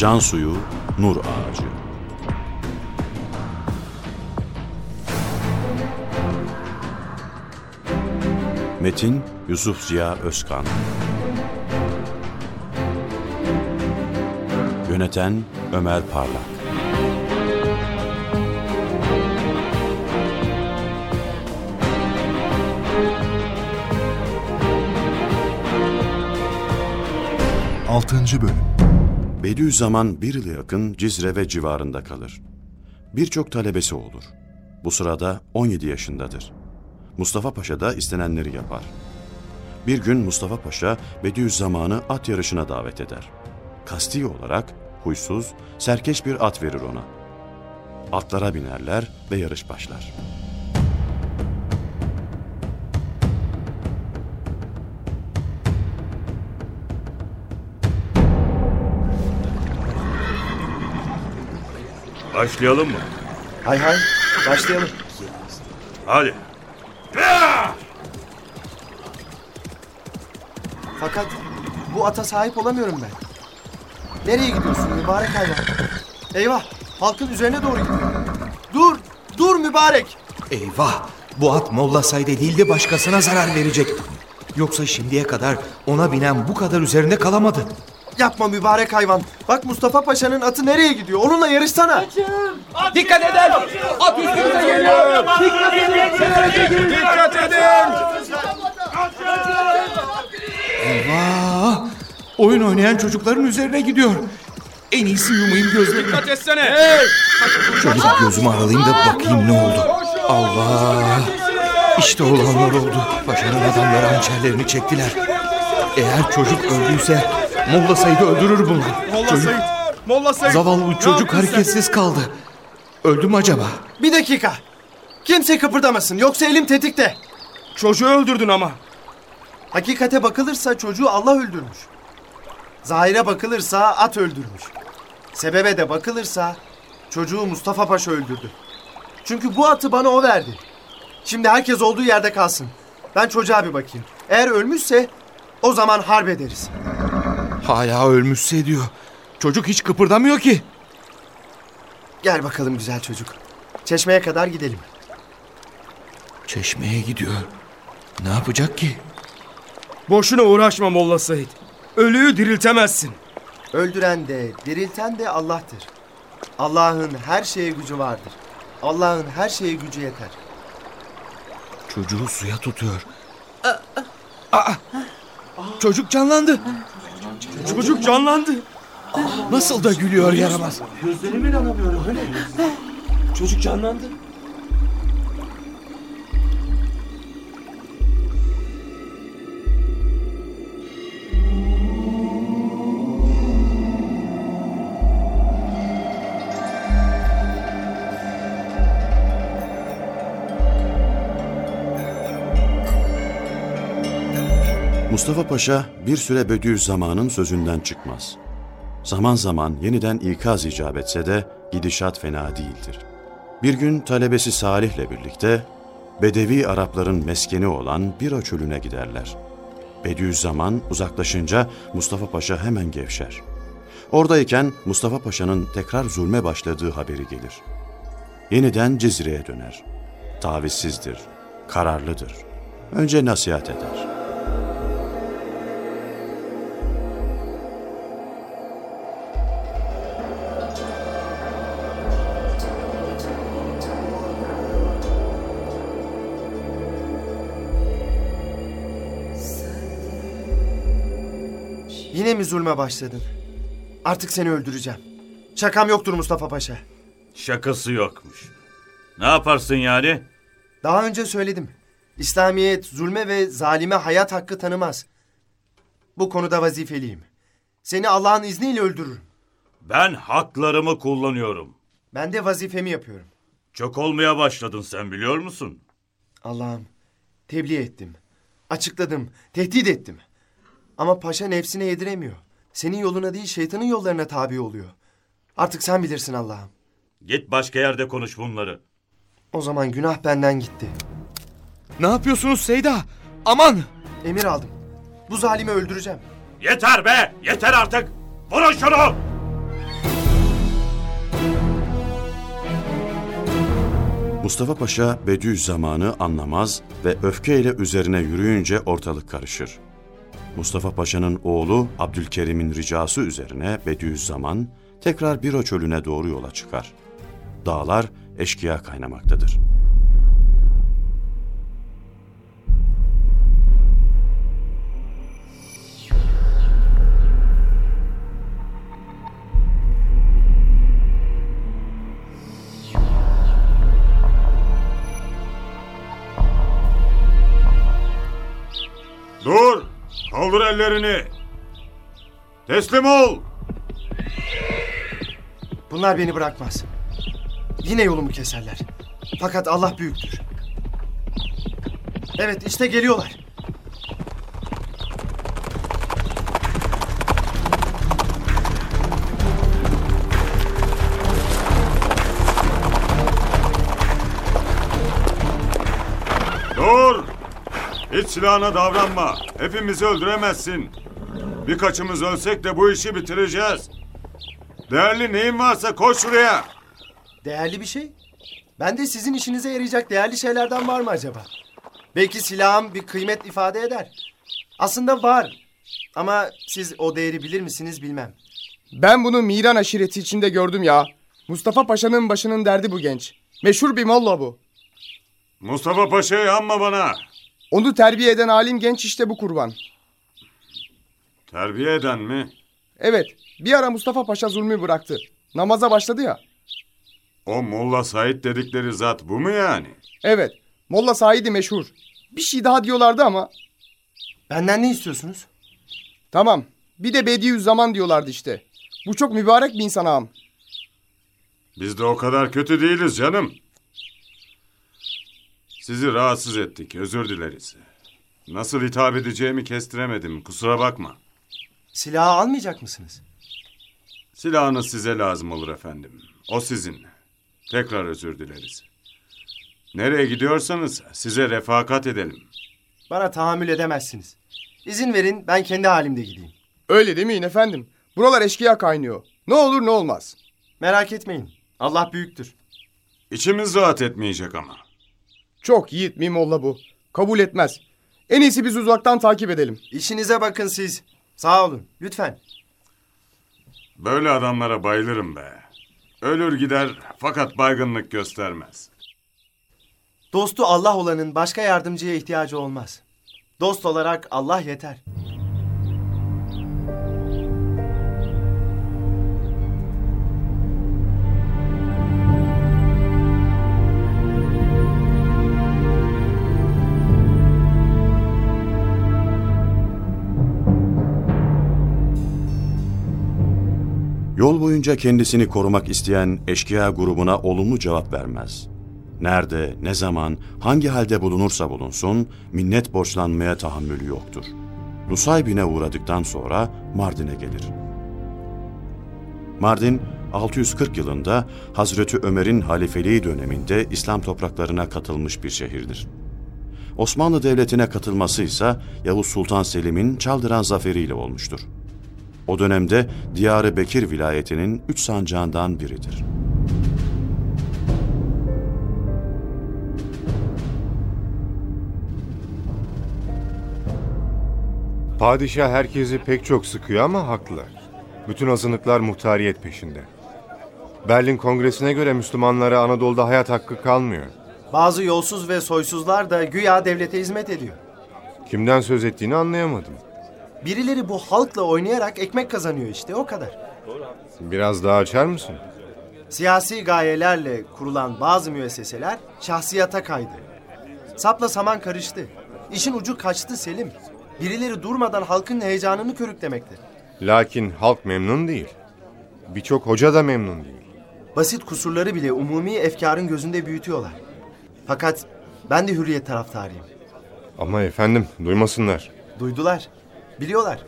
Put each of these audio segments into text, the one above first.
Can suyu, nur ağacı. Metin Yusuf Ziya Özkan. Yöneten Ömer Parlak. Altıncı Bölüm Bediüzzaman bir yıla yakın Cizre ve civarında kalır. Birçok talebesi olur. Bu sırada 17 yaşındadır. Mustafa Paşa da istenenleri yapar. Bir gün Mustafa Paşa Bediüzzaman'ı at yarışına davet eder. Kasti olarak huysuz, serkeş bir at verir ona. Atlara binerler ve yarış başlar. Başlayalım mı? Hay hay başlayalım. Hadi. Fakat bu ata sahip olamıyorum ben. Nereye gidiyorsun mübarek hayvan? Eyvah halkın üzerine doğru gidiyor. Dur dur mübarek. Eyvah! Bu at Molla Said'e değil de başkasına zarar verecek. Yoksa şimdiye kadar ona binen bu kadar üzerinde kalamadı. Yapma mübarek hayvan. Bak Mustafa Paşa'nın atı nereye gidiyor? Onunla yarışsana. Dikkat edin! At üstümüze geliyor! Dikkat edin! Dikkat edin! Eyvah! Oyun oynayan çocukların üzerine gidiyor. En iyisi yumayım gözlerimi. Dikkat etsene! Şöyle bir gözümü aralayayım da bakayım ne oldu. Allah! İşte olanlar oldu. Paşanın adamları hançerlerini çektiler. Eğer çocuk öldüyse Molla Said'i öldürür bunlar. Molla Çocuk- Said! Molla Said! Zavallı çocuk sen? hareketsiz kaldı. Öldü mü acaba? Bir dakika. Kimse kıpırdamasın yoksa elim tetikte. Çocuğu öldürdün ama. Hakikate bakılırsa çocuğu Allah öldürmüş. Zahire bakılırsa at öldürmüş. Sebebe de bakılırsa çocuğu Mustafa Paşa öldürdü. Çünkü bu atı bana o verdi. Şimdi herkes olduğu yerde kalsın. Ben çocuğa bir bakayım. Eğer ölmüşse o zaman harp ederiz. Hala ölmüşse diyor. Çocuk hiç kıpırdamıyor ki. Gel bakalım güzel çocuk. Çeşmeye kadar gidelim. Çeşmeye gidiyor. Ne yapacak ki? Boşuna uğraşma Molla Said. Ölüyü diriltemezsin. Öldüren de, dirilten de Allah'tır. Allah'ın her şeye gücü vardır. Allah'ın her şeye gücü yeter. Çocuğu suya tutuyor. Aa! Çocuk canlandı. Çocuk canlandı. Nasıl da gülüyor yaramaz. Çocuk canlandı. Mustafa Paşa bir süre Bediüzzaman'ın sözünden çıkmaz. Zaman zaman yeniden ikaz icap etse de gidişat fena değildir. Bir gün talebesi Salih'le birlikte Bedevi Arapların meskeni olan Bira çölüne giderler. Bediüzzaman uzaklaşınca Mustafa Paşa hemen gevşer. Oradayken Mustafa Paşa'nın tekrar zulme başladığı haberi gelir. Yeniden Cizre'ye döner. Tavizsizdir, kararlıdır. Önce nasihat eder. Mi zulme başladın? Artık seni öldüreceğim. Şakam yoktur Mustafa Paşa. Şakası yokmuş. Ne yaparsın yani? Daha önce söyledim. İslamiyet zulme ve zalime hayat hakkı tanımaz. Bu konuda vazifeliyim. Seni Allah'ın izniyle öldürürüm. Ben haklarımı kullanıyorum. Ben de vazifemi yapıyorum. Çok olmaya başladın sen biliyor musun? Allah'ım tebliğ ettim. Açıkladım, tehdit ettim. Ama paşa nefsine yediremiyor. Senin yoluna değil şeytanın yollarına tabi oluyor. Artık sen bilirsin Allah'ım. Git başka yerde konuş bunları. O zaman günah benden gitti. Ne yapıyorsunuz Seyda? Aman! Emir aldım. Bu zalimi öldüreceğim. Yeter be! Yeter artık! Vurun şunu! Mustafa Paşa Bediüzzaman'ı anlamaz ve öfkeyle üzerine yürüyünce ortalık karışır. Mustafa Paşa'nın oğlu Abdülkerim'in ricası üzerine Bediüzzaman tekrar Biro çölüne doğru yola çıkar. Dağlar eşkıya kaynamaktadır. Kaldır ellerini! Teslim ol! Bunlar beni bırakmaz. Yine yolumu keserler. Fakat Allah büyüktür. Evet işte geliyorlar. Hiç silahına davranma. Hepimizi öldüremezsin. Birkaçımız ölsek de bu işi bitireceğiz. Değerli neyin varsa koş şuraya. Değerli bir şey. Ben de sizin işinize yarayacak değerli şeylerden var mı acaba? Belki silahım bir kıymet ifade eder. Aslında var. Ama siz o değeri bilir misiniz bilmem. Ben bunu Miran aşireti içinde gördüm ya. Mustafa Paşa'nın başının derdi bu genç. Meşhur bir molla bu. Mustafa Paşa'yı anma bana. Onu terbiye eden alim genç işte bu kurban. Terbiye eden mi? Evet, bir ara Mustafa Paşa zulmü bıraktı. Namaza başladı ya. O Molla Said dedikleri zat bu mu yani? Evet, Molla Said'i meşhur. Bir şey daha diyorlardı ama. Benden ne istiyorsunuz? Tamam, bir de Bediüzzaman diyorlardı işte. Bu çok mübarek bir insan ağam. Biz de o kadar kötü değiliz canım. Sizi rahatsız ettik, özür dileriz. Nasıl hitap edeceğimi kestiremedim, kusura bakma. Silahı almayacak mısınız? Silahınız size lazım olur efendim. O sizin. Tekrar özür dileriz. Nereye gidiyorsanız size refakat edelim. Bana tahammül edemezsiniz. İzin verin ben kendi halimde gideyim. Öyle demeyin efendim. Buralar eşkıya kaynıyor. Ne olur ne olmaz. Merak etmeyin. Allah büyüktür. İçimiz rahat etmeyecek ama. Çok yiğit bir molla bu. Kabul etmez. En iyisi biz uzaktan takip edelim. İşinize bakın siz. Sağ olun. Lütfen. Böyle adamlara bayılırım be. Ölür gider fakat baygınlık göstermez. Dostu Allah olanın başka yardımcıya ihtiyacı olmaz. Dost olarak Allah yeter. Yol boyunca kendisini korumak isteyen eşkıya grubuna olumlu cevap vermez. Nerede, ne zaman, hangi halde bulunursa bulunsun minnet borçlanmaya tahammülü yoktur. Nusaybin'e uğradıktan sonra Mardin'e gelir. Mardin, 640 yılında Hazreti Ömer'in halifeliği döneminde İslam topraklarına katılmış bir şehirdir. Osmanlı Devleti'ne katılması ise Yavuz Sultan Selim'in Çaldıran zaferiyle olmuştur. O dönemde Diyarbakır Bekir vilayetinin üç sancağından biridir. Padişah herkesi pek çok sıkıyor ama haklı. Bütün azınlıklar muhtariyet peşinde. Berlin Kongresi'ne göre Müslümanlara Anadolu'da hayat hakkı kalmıyor. Bazı yolsuz ve soysuzlar da güya devlete hizmet ediyor. Kimden söz ettiğini anlayamadım. Birileri bu halkla oynayarak ekmek kazanıyor işte o kadar. Biraz daha açar mısın? Siyasi gayelerle kurulan bazı müesseseler şahsiyata kaydı. Sapla saman karıştı. İşin ucu kaçtı Selim. Birileri durmadan halkın heyecanını körüklemekte. Lakin halk memnun değil. Birçok hoca da memnun değil. Basit kusurları bile umumi efkarın gözünde büyütüyorlar. Fakat ben de hürriyet taraftarıyım. Ama efendim duymasınlar. Duydular. Biliyorlar.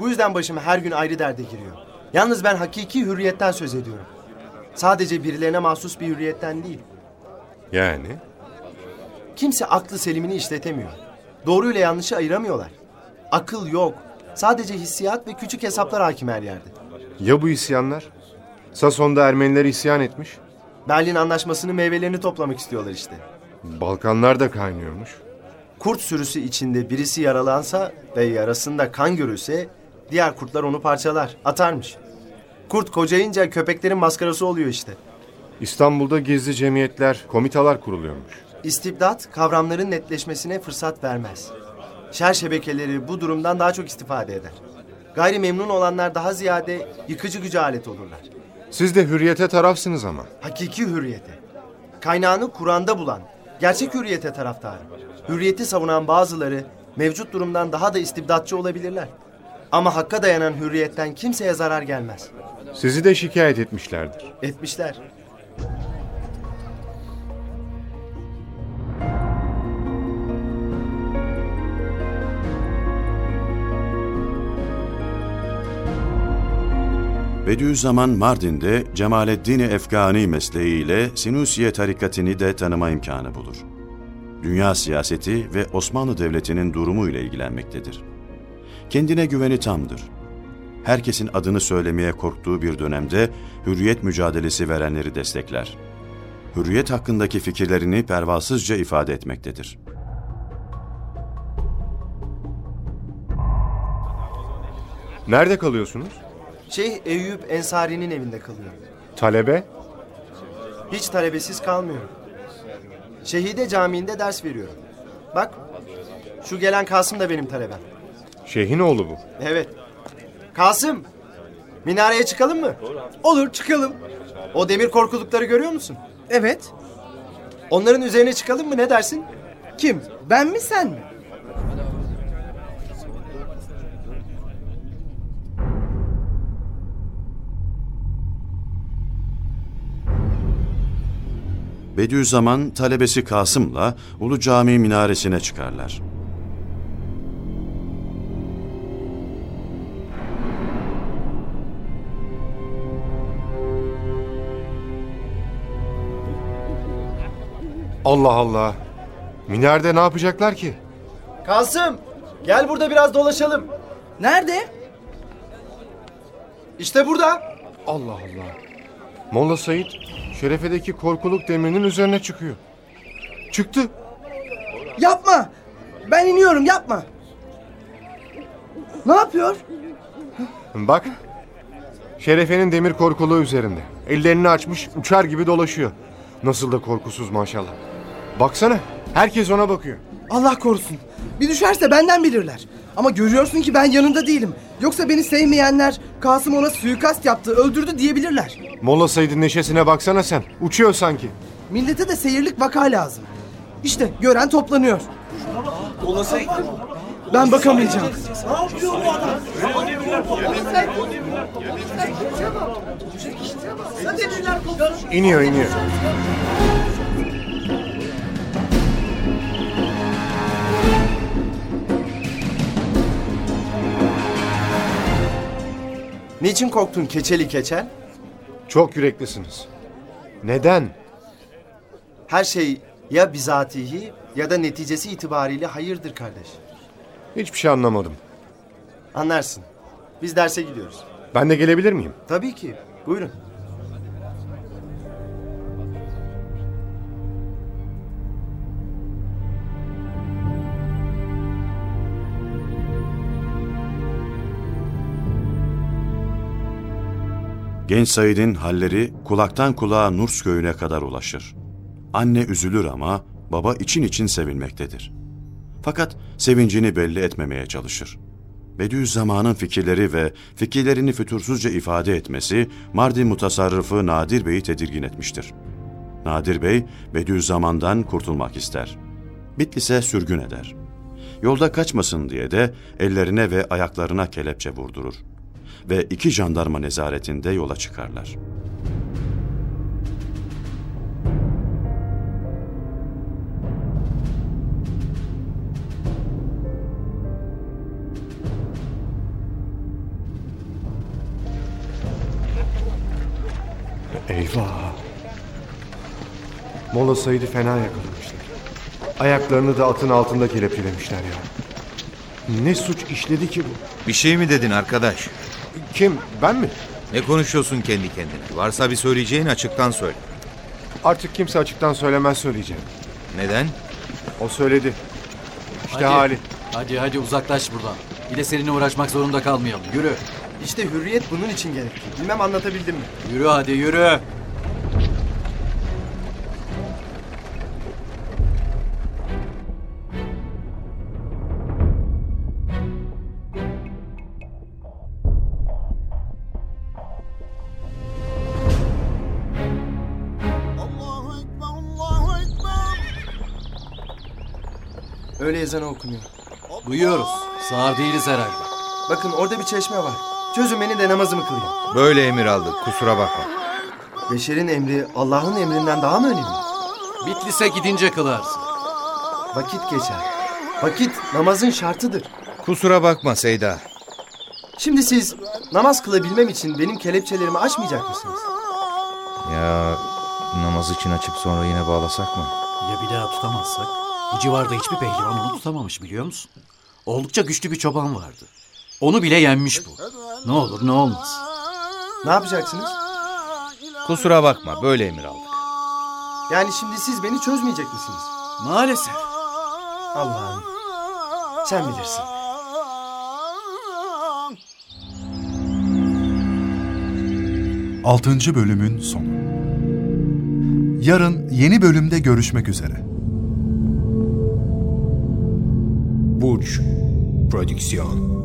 Bu yüzden başım her gün ayrı derde giriyor. Yalnız ben hakiki hürriyetten söz ediyorum. Sadece birilerine mahsus bir hürriyetten değil. Yani? Kimse aklı selimini işletemiyor. Doğruyla yanlışı ayıramıyorlar. Akıl yok. Sadece hissiyat ve küçük hesaplar hakim her yerde. Ya bu isyanlar? Sason'da Ermeniler isyan etmiş. Berlin anlaşmasının meyvelerini toplamak istiyorlar işte. Balkanlar da kaynıyormuş. Kurt sürüsü içinde birisi yaralansa ve yarasında kan görülse diğer kurtlar onu parçalar, atarmış. Kurt kocayınca köpeklerin maskarası oluyor işte. İstanbul'da gizli cemiyetler, komitalar kuruluyormuş. İstibdat kavramların netleşmesine fırsat vermez. Şer şebekeleri bu durumdan daha çok istifade eder. Gayri memnun olanlar daha ziyade yıkıcı güce alet olurlar. Siz de hürriyete tarafsınız ama. Hakiki hürriyete. Kaynağını Kur'an'da bulan, gerçek hürriyete taraftarı. Hürriyeti savunan bazıları mevcut durumdan daha da istibdatçı olabilirler. Ama hakka dayanan hürriyetten kimseye zarar gelmez. Sizi de şikayet etmişlerdir. Etmişler. Bediüzzaman Mardin'de Cemaleddin Efgani mesleğiyle Sinusiye tarikatini de tanıma imkanı bulur. Dünya siyaseti ve Osmanlı Devleti'nin durumu ile ilgilenmektedir. Kendine güveni tamdır. Herkesin adını söylemeye korktuğu bir dönemde hürriyet mücadelesi verenleri destekler. Hürriyet hakkındaki fikirlerini pervasızca ifade etmektedir. Nerede kalıyorsunuz? Şeyh Eyüp Ensari'nin evinde kalıyor. Talebe? Hiç talebesiz kalmıyorum. Şehide Camii'nde ders veriyorum. Bak, şu gelen Kasım da benim talebem. Şeyhin oğlu bu. Evet. Kasım, minareye çıkalım mı? Olur çıkalım. O demir korkulukları görüyor musun? Evet. Onların üzerine çıkalım mı ne dersin? Kim? Ben mi sen mi? Bediüzzaman talebesi Kasım'la Ulu Cami minaresine çıkarlar. Allah Allah. Minerde ne yapacaklar ki? Kasım, gel burada biraz dolaşalım. Nerede? İşte burada. Allah Allah. Molla Said şerefedeki korkuluk demirinin üzerine çıkıyor. Çıktı. Yapma. Ben iniyorum yapma. Ne yapıyor? Bak. Şerefenin demir korkuluğu üzerinde. Ellerini açmış uçar gibi dolaşıyor. Nasıl da korkusuz maşallah. Baksana herkes ona bakıyor. Allah korusun. Bir düşerse benden bilirler. Ama görüyorsun ki ben yanında değilim. Yoksa beni sevmeyenler Kasım ona suikast yaptı, öldürdü diyebilirler. Molla Said'in neşesine baksana sen. Uçuyor sanki. Millete de seyirlik vaka lazım. İşte gören toplanıyor. Ben bakamayacağım. İniyor iniyor. Niçin korktun keçeli keçel? Çok yüreklisiniz. Neden? Her şey ya bizatihi ya da neticesi itibariyle hayırdır kardeş. Hiçbir şey anlamadım. Anlarsın. Biz derse gidiyoruz. Ben de gelebilir miyim? Tabii ki. Buyurun. Genç Said'in halleri kulaktan kulağa Nurs köyüne kadar ulaşır. Anne üzülür ama baba için için sevinmektedir. Fakat sevincini belli etmemeye çalışır. Bediüzzaman'ın fikirleri ve fikirlerini fütursuzca ifade etmesi Mardin mutasarrıfı Nadir Bey'i tedirgin etmiştir. Nadir Bey Bediüzzaman'dan kurtulmak ister. Bitlis'e sürgün eder. Yolda kaçmasın diye de ellerine ve ayaklarına kelepçe vurdurur ve iki jandarma nezaretinde yola çıkarlar. Eyvah. Molla Said'i fena yakalamışlar. Ayaklarını da atın altında kelepçelemişler ya. Ne suç işledi ki bu? Bir şey mi dedin arkadaş? Kim? Ben mi? Ne konuşuyorsun kendi kendine? Varsa bir söyleyeceğin açıktan söyle. Artık kimse açıktan söylemez söyleyeceğim. Neden? O söyledi. İşte Hadi. hali. Hadi hadi uzaklaş buradan. Bir de seninle uğraşmak zorunda kalmayalım. Yürü. İşte hürriyet bunun için gerekli. Bilmem anlatabildim mi? Yürü hadi yürü. Ezanı okunuyor. Duyuyoruz. Sağır değiliz herhalde. Bakın orada bir çeşme var. Çözün beni de namazımı kılayım. Böyle emir aldık kusura bakma. Beşer'in emri Allah'ın emrinden daha mı önemli? Bitlis'e gidince kılarsın. Vakit geçer. Vakit namazın şartıdır. Kusura bakma Seyda. Şimdi siz namaz kılabilmem için benim kelepçelerimi açmayacak mısınız? Ya namaz için açıp sonra yine bağlasak mı? Ya bir daha tutamazsak? Bu civarda hiçbir pehlivan onu tutamamış biliyor musun? Oldukça güçlü bir çoban vardı. Onu bile yenmiş bu. Ne olur ne olmaz. Ne yapacaksınız? Kusura bakma böyle emir aldık. Yani şimdi siz beni çözmeyecek misiniz? Maalesef. Allah'ım. Sen bilirsin. Altıncı bölümün sonu. Yarın yeni bölümde görüşmek üzere. Burç Prodüksiyon